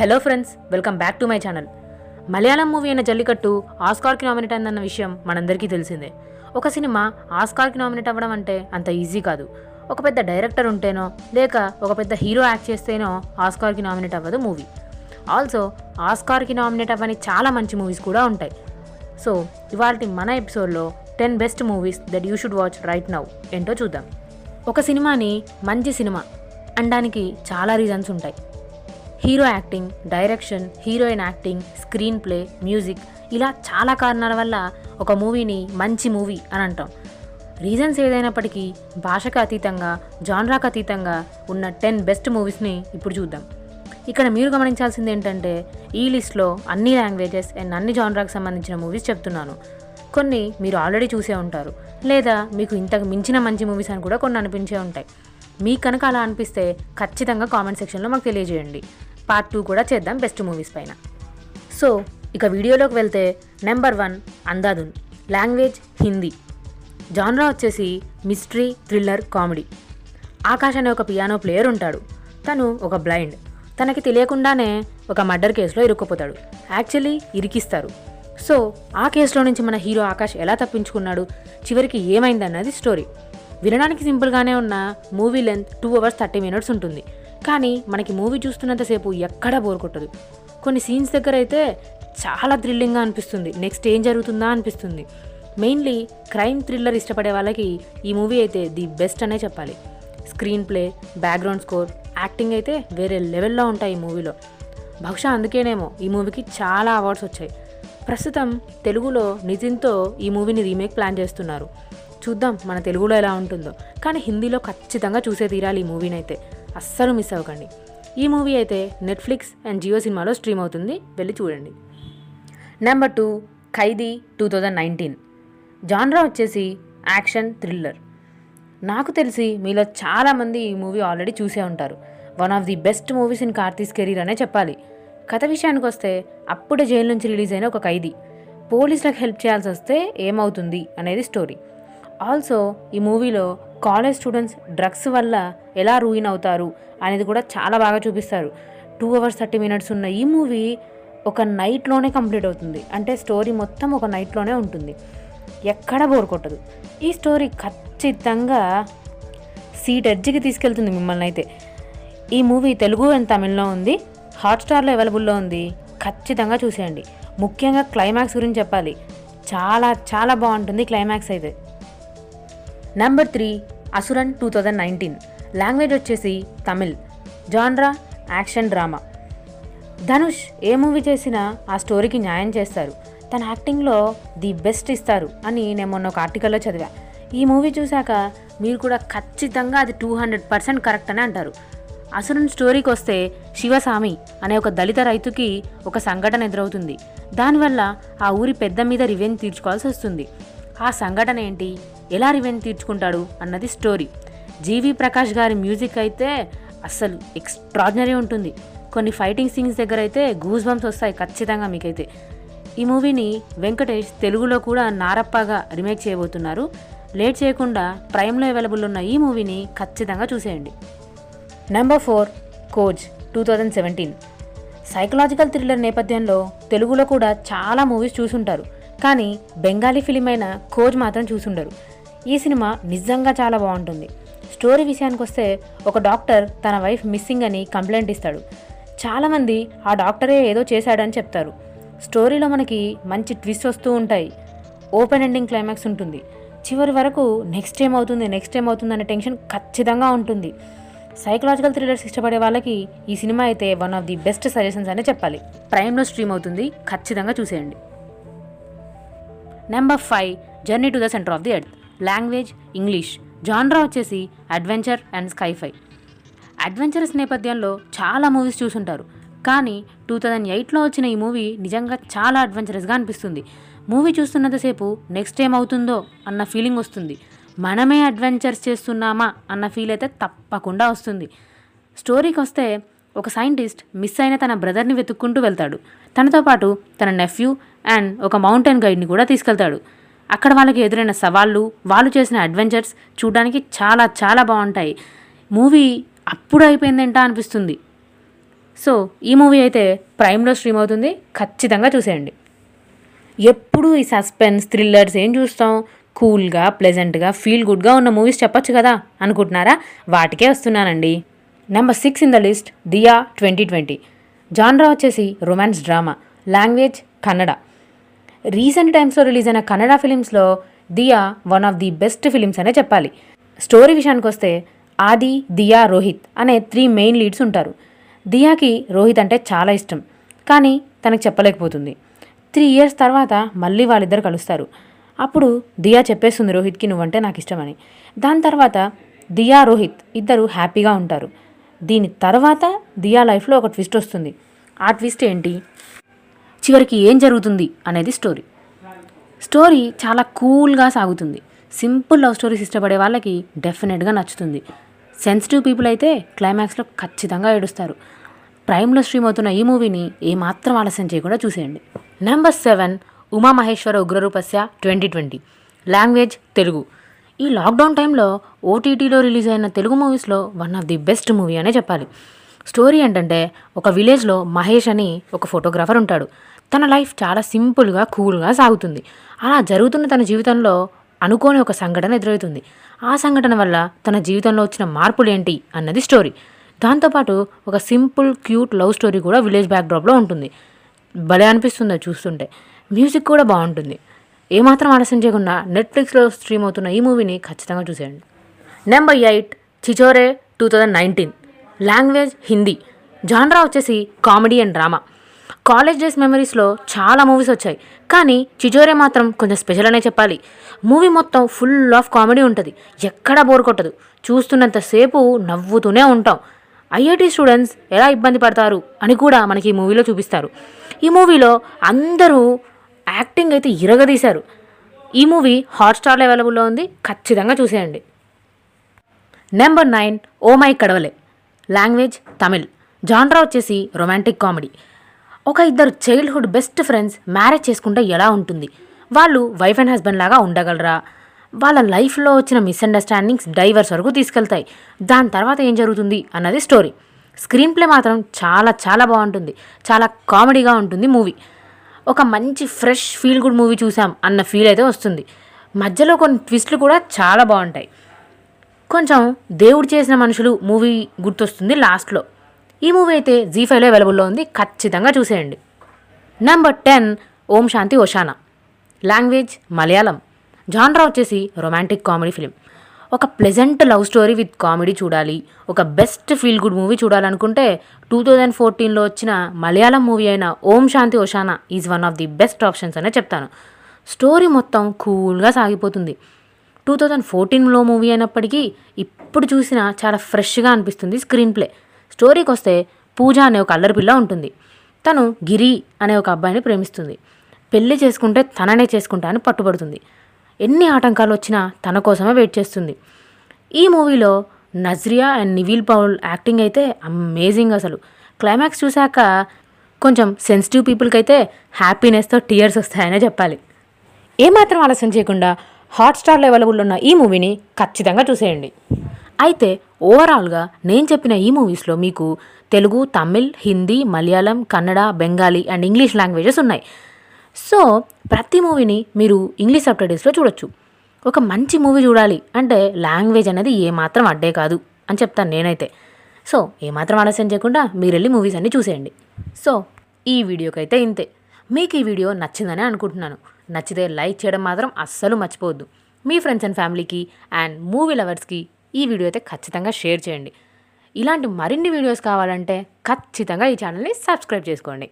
Hello friends welcome back to my channel. Malayalam movie అయిన Jallikattu ఆస్కార్కి nominate అయిందన్న విషయం మనందరికీ తెలిసిందే. ఒక సినిమా ఆస్కార్కి నామినేట్ అవ్వడం అంటే అంత ఈజీ కాదు. ఒక పెద్ద డైరెక్టర్ ఉంటేనో లేక ఒక పెద్ద హీరో యాక్ట్ చేస్తేనో ఆస్కార్కి నామినేట్ అవ్వదు మూవీ. ఆల్సో ఆస్కార్కి నామినేట్ అవ్వని చాలా మంచి మూవీస్ కూడా ఉంటాయి. సో ఇవాళ మన ఎపిసోడ్లో ten best movies that you should watch right now ఏంటో చూద్దాం. ఒక సినిమాని మంచి సినిమా అనడానికి చాలా రీజన్స్ ఉంటాయి. Hero acting direction heroine acting screenplay music ఇలా చాలా కారణాల వల్ల ఒక మూవీని మంచి మూవీ అని అంటాం. రీజన్స్ ఏదైనప్పటికీ భాషకు అతీతంగా జాన్రాకు అతీతంగా ఉన్న టెన్ బెస్ట్ మూవీస్ని ఇప్పుడు చూద్దాం. ఇక్కడ మీరు గమనించాల్సింది ఏంటంటే ఈ లిస్ట్లో అన్ని లాంగ్వేజెస్ అండ్ అన్ని జాన్రాకు సంబంధించిన మూవీస్ చెప్తున్నాను. కొన్ని మీరు ఆల్రెడీ చూసే ఉంటారు లేదా మీకు ఇంతకు మించిన మంచి మూవీస్ అని కూడా కొన్ని అనిపించే ఉంటాయి. మీకు కనుక అలా అనిపిస్తే ఖచ్చితంగా కామెంట్ సెక్షన్లో మాకు తెలియజేయండి. పార్ట్ టూ కూడా చేద్దాం బెస్ట్ మూవీస్ పైన. సో ఇక వీడియోలోకి వెళ్తే number one Andhadhun language Hindi genre వచ్చేసి మిస్టరీ థ్రిల్లర్ కామెడీ ఆకాష్ అనే ఒక పియానో ప్లేయర్ ఉంటాడు. తను ఒక బ్లైండ్ తనకి తెలియకుండానే ఒక మర్డర్ కేసులో ఇరుక్కుపోతాడు. యాక్చువల్లీ ఇరికిస్తారు. సో ఆ కేసులో నుంచి మన హీరో ఆకాష్ ఎలా తప్పించుకున్నాడు? చివరికి ఏమైందన్నది స్టోరీ వినడానికి సింపుల్గానే ఉన్న movie length two hours thirty minutes ఉంటుంది. కానీ మనకి మూవీ చూస్తున్నంతసేపు ఎక్కడా బోర్ కొట్టదు. కొన్ని సీన్స్ దగ్గర అయితే చాలా థ్రిల్లింగ్గా అనిపిస్తుంది. నెక్స్ట్ ఏం జరుగుతుందా అనిపిస్తుంది. మెయిన్లీ క్రైమ్ థ్రిల్లర్ ఇష్టపడే వాళ్ళకి ఈ మూవీ అయితే ది బెస్ట్ అనే చెప్పాలి. Screen play background score acting అయితే వేరే లెవెల్లో ఉంటాయి ఈ మూవీలో. బహుశా అందుకేనేమో ఈ మూవీకి చాలా అవార్డ్స్ వచ్చాయి. ప్రస్తుతం తెలుగులో నితిన్తో ఈ మూవీని రీమేక్ ప్లాన్ చేస్తున్నారు. చూద్దాం మన తెలుగులో ఎలా ఉంటుందో. కానీ హిందీలో ఖచ్చితంగా చూసే తీరాలి ఈ మూవీని అయితే. అస్సలు మిస్ అవ్వకండి. ఈ మూవీ అయితే నెట్ఫ్లిక్స్ అండ్ జియో సినిమాలో స్ట్రీమ్ అవుతుంది. వెళ్ళి చూడండి. Number two Khaidi two thousand nineteen genre వచ్చేసి యాక్షన్ థ్రిల్లర్. నాకు తెలిసి మీలో చాలామంది ఈ మూవీ ఆల్రెడీ చూసే ఉంటారు. One of the best movies in Karthi's career అనే చెప్పాలి. కథ విషయానికి వస్తే అప్పుడే జైలు నుంచి రిలీజ్ అయిన ఒక ఖైదీ. పోలీసులకు హెల్ప్ చేయాల్సి వస్తే ఏమవుతుంది అనేది స్టోరీ ఆల్సో ఈ మూవీలో కాలేజ్ స్టూడెంట్స్ డ్రగ్స్ వల్ల ఎలా రూయిన్ అవుతారు అనేది కూడా చాలా బాగా చూపిస్తారు. టూ అవర్స్ థర్టీ మినిట్స్ ఉన్న ఈ మూవీ ఒక నైట్లోనే కంప్లీట్ అవుతుంది. అంటే స్టోరీ మొత్తం ఒక నైట్లోనే ఉంటుంది. ఎక్కడ బోర్ కొట్టదు. ఈ స్టోరీ ఖచ్చితంగా సీట్ ఎడ్జ్కి తీసుకెళ్తుంది మిమ్మల్ని అయితే. ఈ మూవీ తెలుగు అండ్ తమిళ్ళో ఉంది. హాట్స్టార్లో అవైలబుల్లో ఉంది. ఖచ్చితంగా చూసేయండి. ముఖ్యంగా క్లైమాక్స్ గురించి చెప్పాలి. చాలా చాలా బాగుంటుంది క్లైమాక్స్ అయితే. Number three Asuran two thousand nineteen language వచ్చేసి Tamil. Genre action drama Dhanush ఏ మూవీ చేసినా ఆ స్టోరీకి న్యాయం చేస్తారు. తన యాక్టింగ్లో ది బెస్ట్ ఇస్తారు అని నేను మొన్న ఒక ఆర్టికల్లో చదివా. ఈ మూవీ చూశాక మీరు కూడా ఖచ్చితంగా అది టూ హండ్రెడ్ పర్సెంట్ కరెక్ట్ అని అంటారు. అసురుని స్టోరీకి వస్తే శివస్వామి అనే ఒక దళిత రైతుకి ఒక సంఘటన ఎదురవుతుంది. దానివల్ల ఆ ఊరి పెద్ద మీద రివెంజ్ తీర్చుకోవాల్సి వస్తుంది. ఆ సంఘటన ఏంటి? ఎలా రివెంజ్ తీర్చుకుంటాడు అన్నది స్టోరీ జీవి ప్రకాష్ గారి మ్యూజిక్ అయితే అస్సలు ఎక్స్ట్రాడినరీ ఉంటుంది. కొన్ని ఫైటింగ్ సీన్స్ దగ్గర అయితే గూస్ బంప్స్ వస్తాయి ఖచ్చితంగా మీకైతే. ఈ మూవీని వెంకటేష్ తెలుగులో కూడా నారప్పగా రీమేక్ చేయబోతున్నారు. లేట్ చేయకుండా ప్రైమ్లో అవైలబుల్ ఉన్న ఈ మూవీని ఖచ్చితంగా చూసేయండి. Number four coach two thousand seventeen psychological thriller నేపథ్యంలో తెలుగులో కూడా చాలా మూవీస్ చూసుంటారు. కానీ బెంగాలీ ఫిలిం అయిన కోచ్ మాత్రం చూసుండరు. ఈ సినిమా నిజంగా చాలా బాగుంటుంది. స్టోరీ విషయానికి వస్తే ఒక డాక్టర్ తన వైఫ్ మిస్సింగ్ అని కంప్లైంట్ ఇస్తాడు. చాలామంది ఆ డాక్టరే ఏదో చేశాడని చెప్తారు. స్టోరీలో మనకి మంచి ట్విస్ట్ వస్తూ ఉంటాయి. ఓపెన్ ఎండింగ్ క్లైమాక్స్ ఉంటుంది. చివరి వరకు నెక్స్ట్ ఏమవుతుంది నెక్స్ట్ ఏమవుతుంది అనే టెన్షన్ ఖచ్చితంగా ఉంటుంది. సైకలాజికల్ థ్రిల్లర్స్ ఇష్టపడే వాళ్ళకి ఈ సినిమా అయితే one of the best suggestions అనే చెప్పాలి. ప్రైమ్లో స్ట్రీమ్ అవుతుంది. ఖచ్చితంగా చూసేయండి. Number five journey to the centre of the earth. Language English. Genre వచ్చేసి అడ్వెంచర్ అండ్ స్కైఫై. అడ్వెంచరస్ నేపథ్యంలో చాలా మూవీస్ చూసుంటారు. కానీ టూ థౌజండ్ ఎయిట్లో వచ్చిన ఈ మూవీ నిజంగా చాలా అడ్వెంచరస్గా అనిపిస్తుంది. మూవీ చూస్తున్నంతసేపు నెక్స్ట్ ఏమవుతుందో అన్న ఫీలింగ్ వస్తుంది. మనమే అడ్వెంచర్స్ చేస్తున్నామా అన్న ఫీల్ అయితే తప్పకుండా వస్తుంది. స్టోరీకి వస్తే ఒక సైంటిస్ట్ మిస్ అయిన తన బ్రదర్ని వెతుక్కుంటూ వెళ్తాడు. తనతో పాటు తన నెఫ్యూ అండ్ ఒక మౌంటైన్ గైడ్ని కూడా తీసుకెళ్తాడు. అక్కడ వాళ్ళకి ఎదురైన సవాళ్ళు వాళ్ళు చేసిన అడ్వెంచర్స్ చూడడానికి చాలా చాలా బాగుంటాయి. మూవీ అప్పుడు అయిపోయిందేంటా అనిపిస్తుంది. సో ఈ మూవీ అయితే ప్రైమ్లో స్ట్రీమ్ అవుతుంది. ఖచ్చితంగా చూసేయండి. ఎప్పుడు ఈ సస్పెన్స్ థ్రిల్లర్స్ ఏం చూస్తాం? కూల్గా ప్లెజెంట్గా ఫీల్ గుడ్గా ఉన్న మూవీస్ చెప్పొచ్చు కదా అనుకుంటున్నారా? వాటికే వస్తున్నానండి. Number six in the list Dia twenty twenty. Genre వచ్చేసి romance drama. Language Kannada. Recent టైమ్స్లో రిలీజ్ అయిన Kannada ఫిలిమ్స్లో Dia one of the best films అనే చెప్పాలి. స్టోరీ విషయానికి వస్తే ఆది దియా రోహిత్ అనే త్రీ మెయిన్ లీడ్స్ ఉంటారు. దియాకి రోహిత్ అంటే చాలా ఇష్టం కానీ తనకు చెప్పలేకపోతుంది. త్రీ ఇయర్స్ తర్వాత మళ్ళీ వాళ్ళిద్దరు కలుస్తారు. అప్పుడు దియా చెప్పేస్తుంది రోహిత్కి నువ్వంటే నాకు ఇష్టమని. దాని తర్వాత దియా రోహిత్ ఇద్దరు హ్యాపీగా ఉంటారు. దీని తర్వాత దియా లైఫ్లో ఒక ట్విస్ట్ వస్తుంది. ఆ ట్విస్ట్ ఏంటి? చివరికి ఏం జరుగుతుంది అనేది స్టోరీ. స్టోరీ చాలా కూల్గా సాగుతుంది. సింపుల్ లవ్ స్టోరీస్ ఇష్టపడే వాళ్ళకి డెఫినెట్గా నచ్చుతుంది. సెన్సిటివ్ పీపుల్ అయితే క్లైమాక్స్లో ఖచ్చితంగా ఏడుస్తారు. ప్రైమ్లో స్ట్రీమ్ అవుతున్న ఈ మూవీని ఏమాత్రం ఆలస్యం చేయకుండా చూసేయండి. Number seven Umamaheswara Ugraroopasya twenty twenty language Telugu. ఈ లాక్డౌన్ టైంలో ఓటీటీలో రిలీజ్ అయిన తెలుగు మూవీస్లో one of the best movie అనే చెప్పాలి. స్టోరీ ఏంటంటే ఒక విలేజ్లో మహేష్ అని ఒక ఫోటోగ్రాఫర్ ఉంటాడు. తన లైఫ్ చాలా సింపుల్గా కూల్గా సాగుతుంది. అలా జరుగుతున్న తన జీవితంలో అనుకోని ఒక సంఘటన ఎదురవుతుంది. ఆ సంఘటన వల్ల తన జీవితంలో వచ్చిన మార్పులు ఏంటి అన్నది స్టోరీ. దాంతోపాటు ఒక సింపుల్ క్యూట్ లవ్ స్టోరీ కూడా విలేజ్ బ్యాక్డ్రాప్లో ఉంటుంది. భలే అనిపిస్తుంది చూస్తుంటే. మ్యూజిక్ కూడా బాగుంటుంది. ఏమాత్రం ఆలస్యం చేయకుండా నెట్ఫ్లిక్స్లో స్ట్రీమ్ అవుతున్న ఈ మూవీని ఖచ్చితంగా చూసేయండి. Number eight Chhichhore two thousand nineteen language Hindi genre వచ్చేసి comedy and drama. College days మెమరీస్లో చాలా మూవీస్ వచ్చాయి. కానీ చిజోరే మాత్రం కొంచెం స్పెషల్ అనే చెప్పాలి. మూవీ మొత్తం ఫుల్ ఆఫ్ కామెడీ ఉంటుంది. ఎక్కడా బోర్ కొట్టదు. చూస్తున్నంతసేపు నవ్వుతూనే ఉంటాం. ఐఐటి స్టూడెంట్స్ ఎలా ఇబ్బంది పడతారు అని కూడా మనకి ఈ మూవీలో చూపిస్తారు. ఈ మూవీలో అందరూ యాక్టింగ్ అయితే ఇరగదీశారు. ఈ మూవీ హాట్స్టార్లో అవైలబుల్లో ఉంది. ఖచ్చితంగా చూసేయండి. Number nine oh my Kadavule. Language Tamil genre వచ్చేసి రొమాంటిక్ కామెడీ ఒక ఇద్దరు చైల్డ్హుడ్ బెస్ట్ ఫ్రెండ్స్ మ్యారేజ్ చేసుకుంటే ఎలా ఉంటుంది? వాళ్ళు వైఫ్ అండ్ హస్బెండ్ లాగా ఉండగలరా? వాళ్ళ లైఫ్లో వచ్చిన మిస్అండర్స్టాండింగ్స్ డైవర్స్ వరకు తీసుకెళ్తాయి. దాని తర్వాత ఏం జరుగుతుంది అన్నది స్టోరీ స్క్రీన్ ప్లే మాత్రం చాలా చాలా బాగుంటుంది. చాలా కామెడీగా ఉంటుంది మూవీ ఒక మంచి ఫ్రెష్ ఫీల్ గుడ్ మూవీ చూసాం అన్న ఫీల్ అయితే వస్తుంది. మధ్యలో కొన్ని ట్విస్ట్లు కూడా చాలా బాగుంటాయి. కొంచెం దేవుడు చేసిన మనుషులు మూవీ గుర్తొస్తుంది లాస్ట్లో ఈ మూవీ అయితే జీ ఫైవ్లో అవైలబుల్లో ఉంది. ఖచ్చితంగా చూసేయండి. Number ten Om Shanti Oshana. Language Malayalam genre వచ్చేసి రొమాంటిక్ కామెడీ ఫిలిం ఒక pleasant love story with comedy చూడాలి. ఒక బెస్ట్ ఫీల్ గుడ్ మూవీ చూడాలనుకుంటే టూ థౌజండ్ ఫోర్టీన్లో వచ్చిన మలయాళం మూవీ అయిన Om Shanti Oshana is one of the best options అనే చెప్తాను. స్టోరీ మొత్తం కూల్గా సాగిపోతుంది. టూ థౌజండ్ ఫోర్టీన్లో మూవీ అయినప్పటికీ ఇప్పుడు చూసినా చాలా ఫ్రెష్గా అనిపిస్తుంది స్క్రీన్ ప్లే స్టోరీకి వస్తే పూజ అనే ఒక అల్లరిపిల్ల ఉంటుంది. తను గిరి అనే ఒక అబ్బాయిని ప్రేమిస్తుంది. పెళ్ళి చేసుకుంటే తననే చేసుకుంటా అని పట్టుబడుతుంది. ఎన్ని ఆటంకాలు వచ్చినా తన కోసమే వెయిట్ చేస్తుంది. ఈ మూవీలో నజ్రియా అండ్ నివిల్ పౌల్ యాక్టింగ్ అయితే అమేజింగ్ అసలు. క్లైమాక్స్ చూశాక కొంచెం సెన్సిటివ్ పీపుల్కి అయితే హ్యాపీనెస్తో టీయర్స్ వస్తాయనే చెప్పాలి. ఏమాత్రం ఆలస్యం చేయకుండా హాట్స్టార్లో అవైలబుల్ ఉన్న ఈ మూవీని ఖచ్చితంగా చూసేయండి. అయితే ఓవరాల్గా నేను చెప్పిన ఈ మూవీస్లో మీకు Telugu Tamil Hindi Malayalam Kannada Bengali and English languages ఉన్నాయి. సో ప్రతి మూవీని మీరు ఇంగ్లీష్ సబ్టైటిల్స్లో చూడొచ్చు. ఒక మంచి మూవీ చూడాలి అంటే లాంగ్వేజ్ అనేది ఏమాత్రం అడ్డే కాదు అని చెప్తాను నేనైతే. సో ఏమాత్రం ఆలస్యం చేయకుండా మీరు వెళ్ళి మూవీస్ అన్నీ చూసేయండి. సో ఈ వీడియోకి అయితే ఇంతే. మీకు ఈ వీడియో నచ్చిందని అనుకుంటున్నాను. నచ్చితే లైక్ చేయడం మాత్రం అస్సలు మర్చిపోవద్దు. మీ ఫ్రెండ్స్ అండ్ ఫ్యామిలీకి అండ్ మూవీ లవర్స్కి ఈ వీడియో అయితే ఖచ్చితంగా షేర్ చేయండి. ఇలాంటి మరిన్ని వీడియోస్ కావాలంటే ఖచ్చితంగా ఈ ఛానల్ని సబ్స్క్రైబ్ చేసుకోండి.